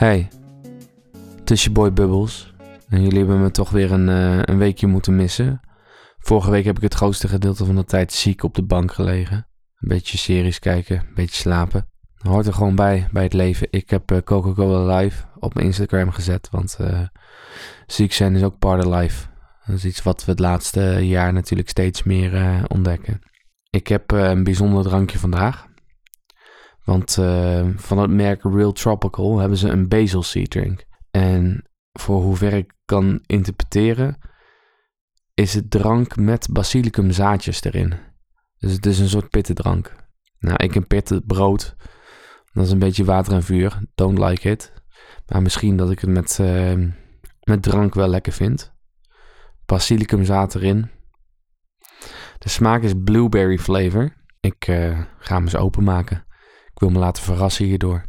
Hey, het is je boy Bubbles. En jullie hebben me toch weer een, eh, een weekje moeten missen. Vorige week heb ik het grootste gedeelte van de tijd ziek op de bank gelegen. Een beetje series kijken, een beetje slapen. Hoort er gewoon bij, bij het leven. Ik heb eh, Coca-Cola Live op mijn Instagram gezet, want eh, ziek zijn is ook part of life. Dat is iets wat we het laatste jaar natuurlijk steeds meer ontdekken. Ik heb een bijzonder drankje vandaag. Want eh, van het merk Real Tropical hebben ze een basil seed drink. En voor hoever ik kan interpreteren, is het drank met basilicum zaadjes erin. Dus het is een soort pittendrank. Nou, ik een pitten brood. Dat is een beetje water en vuur. Don't like it. Maar misschien dat ik het met, eh, met drank wel lekker vind. Basilicum zaad erin. De smaak is blueberry flavor. Ik eh, ga hem eens openmaken. Wil me laten verrassen hierdoor.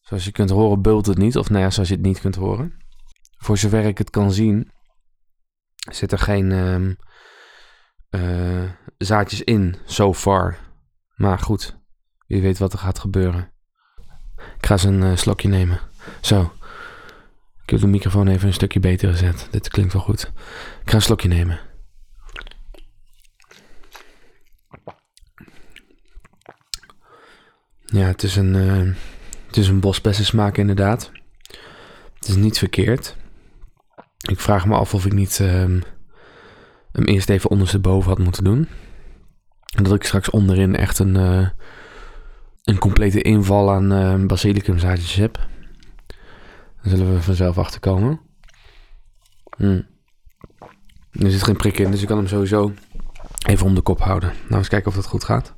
Zoals je kunt horen bult het niet. Of nou ja, zoals je het niet kunt horen. Voor zover ik het kan zien, zit er geen ehm, eh, zaadjes in, so far. Maar goed, wie weet wat er gaat gebeuren. Ik ga eens een eh, slokje nemen. Zo. Ik heb de microfoon even een stukje beter gezet. Dit klinkt wel goed. Ik ga een slokje nemen. Ja, het is een, eh, het is een bosbessensmaak inderdaad. Het is niet verkeerd. Ik vraag me af of ik niet ehm, hem eerst even ondersteboven had moeten doen. En dat ik straks onderin echt een, eh, een complete inval aan uh, basilicumzaadjes heb. Daar zullen we vanzelf achterkomen. Hmm. Er zit geen prik in, dus ik kan hem sowieso even om de kop houden. Nou, eens kijken of dat goed gaat.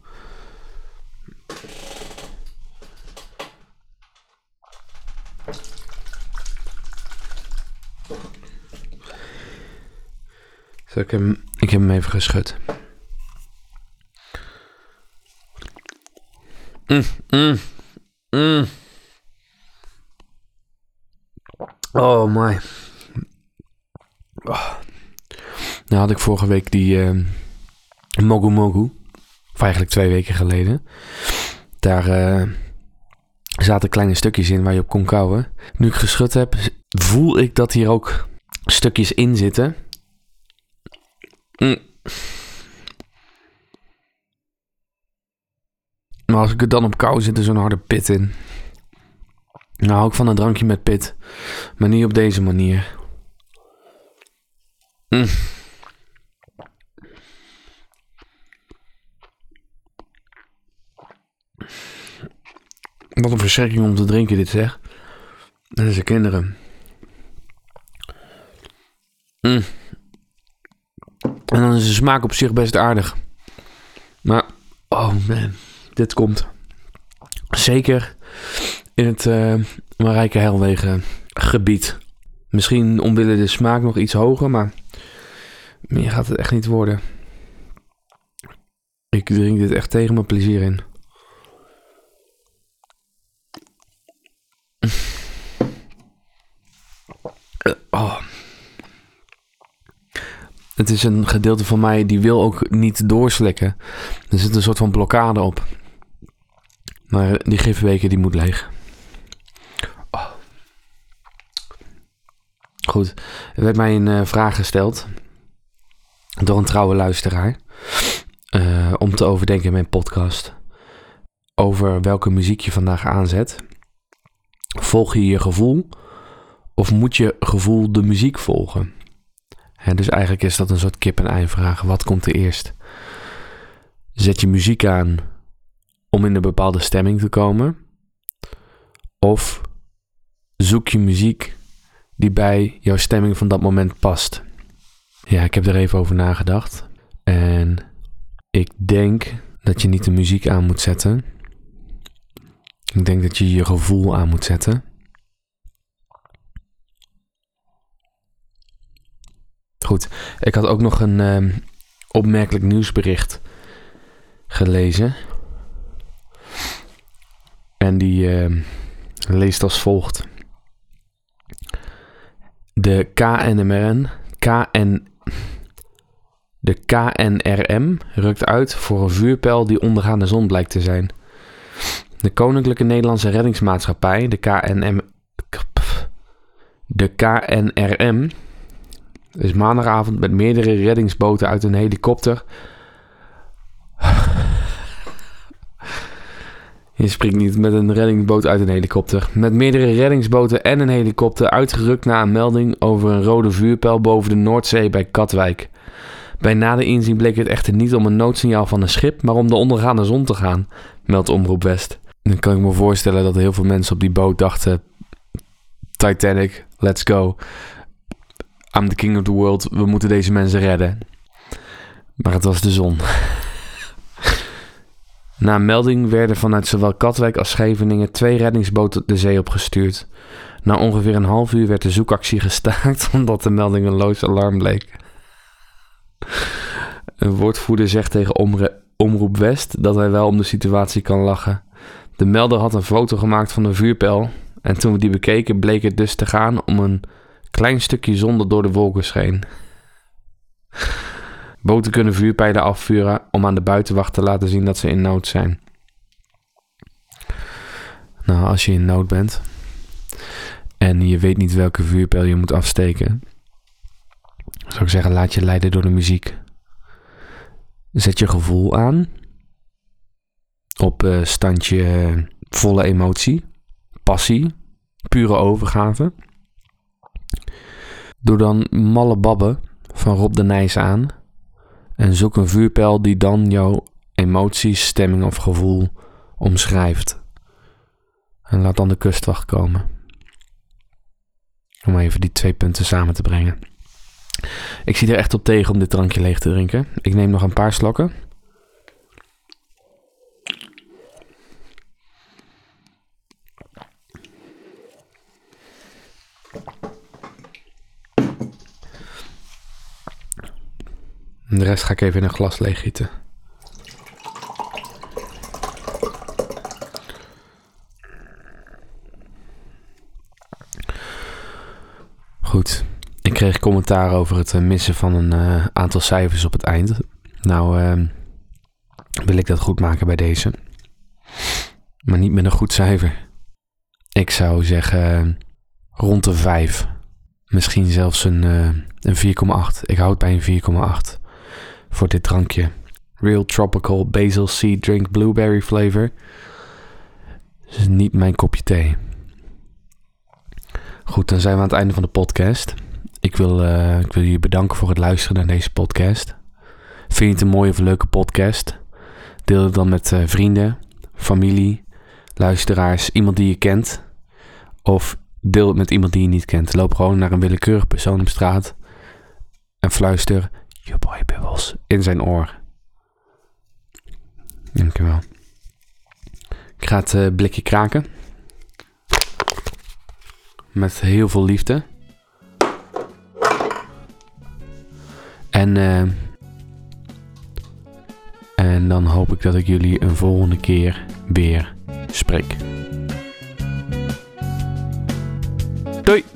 Ik, heb hem, ik heb hem even geschud. Mm, mm, mm. Oh my. Oh. Nou had ik vorige week die uh, Mogu Mogu. Of eigenlijk twee weken geleden. Daar uh, zaten kleine stukjes in waar je op kon kouwen. Nu ik geschud heb, voel ik dat hier ook stukjes in zitten. Mm. Maar als ik het dan op kou zit er zo'n harde pit in. Nou hou ik van een drankje met pit. Maar niet op deze manier. Mm. Wat een verschrikking om te drinken dit zeg. Dat de kinderen. Mm. En dan is de smaak op zich best aardig. Maar, oh man, dit komt. Zeker in het uh, Marijke Helwegen gebied. Misschien omwille de smaak nog iets hoger, maar meer gaat het echt niet worden. Ik drink dit echt tegen mijn plezier in. Oh. Het is een gedeelte van mij die wil ook niet doorslikken. Er zit een soort van blokkade op. Maar die gifweken die moet leeg. Oh. Goed, er werd mij een uh, vraag gesteld door een trouwe luisteraar uh, om te overdenken in mijn podcast over welke muziek je vandaag aanzet. Volg je je gevoel of moet je gevoel de muziek volgen? Dus eigenlijk is dat een soort kip-en-ei vraag. Wat komt er eerst? Zet je muziek aan om in een bepaalde stemming te komen? Of zoek je muziek die bij jouw stemming van dat moment past? Ja, ik heb er even over nagedacht. En ik denk dat je niet de muziek aan moet zetten. Ik denk dat je je gevoel aan moet zetten. Goed, ik had ook nog een uh, opmerkelijk nieuwsbericht gelezen. En die uh, leest als volgt. De KNMRN, KN, De KNRM rukt uit voor een vuurpijl die ondergaande zon blijkt te zijn. De Koninklijke Nederlandse Reddingsmaatschappij, de KNM, de KNRM, is maandagavond met meerdere reddingsboten uit een helikopter. Je spreekt niet met een reddingsboot uit een helikopter. Met meerdere reddingsboten en een helikopter uitgerukt na een melding over een rode vuurpijl boven de Noordzee bij Katwijk. Bij nader inzien bleek het echter niet om een noodsignaal van een schip, maar om de ondergaande zon te gaan, meldt Omroep West. Dan kan ik me voorstellen dat heel veel mensen op die boot dachten: Titanic, let's go. I'm the king of the world, we moeten deze mensen redden. Maar het was de zon. Na een melding werden vanuit zowel Katwijk als Scheveningen twee reddingsboten de zee opgestuurd. Na ongeveer een half uur werd de zoekactie gestaakt omdat de melding een loos alarm bleek. Een woordvoerder zegt tegen Omroep West dat hij wel om de situatie kan lachen. De melder had een foto gemaakt van een vuurpijl en toen we die bekeken bleek het dus te gaan om een klein stukje zon door de wolken scheen. Boten kunnen vuurpijlen afvuren om aan de buitenwacht te laten zien dat ze in nood zijn. Nou, als je in nood bent en je weet niet welke vuurpijl je moet afsteken, zou ik zeggen, laat je leiden door de muziek. Zet je gevoel aan op uh, standje volle emotie, passie, pure overgave. Doe dan Malle Babbe van Rob de Nijs aan en zoek een vuurpijl die dan jouw emoties, stemming of gevoel omschrijft. En laat dan de kustwacht komen. Om even die twee punten samen te brengen. Ik zie er echt op tegen om dit drankje leeg te drinken. Ik neem nog een paar slokken. De rest ga ik even in een glas leeggieten. Goed, ik kreeg commentaar over het eh, missen van een uh, aantal cijfers op het eind. Nou, uh, wil ik dat goed maken bij deze. Maar niet met een goed cijfer. Ik zou zeggen rond de 5. Misschien zelfs een, een 4,8. Ik houd bij een 4,8 voor dit drankje. Real Tropical Basil Sea Drink Blueberry Flavor. Is niet mijn kopje thee. Goed, dan zijn we aan het einde van de podcast. Ik wil, uh, ik wil je bedanken voor het luisteren naar deze podcast. Vind je het een mooie of leuke podcast? Deel het dan met uh, vrienden, familie, luisteraars, iemand die je kent. Of deel het met iemand die je niet kent. Loop gewoon naar een willekeurig persoon op straat en fluister je boy Bubbles in zijn oor. Dankjewel. Ik ga het uh, blikje kraken. Met heel veel liefde. En, uh, en dan hoop ik dat ik jullie een volgende keer weer spreek. Doei!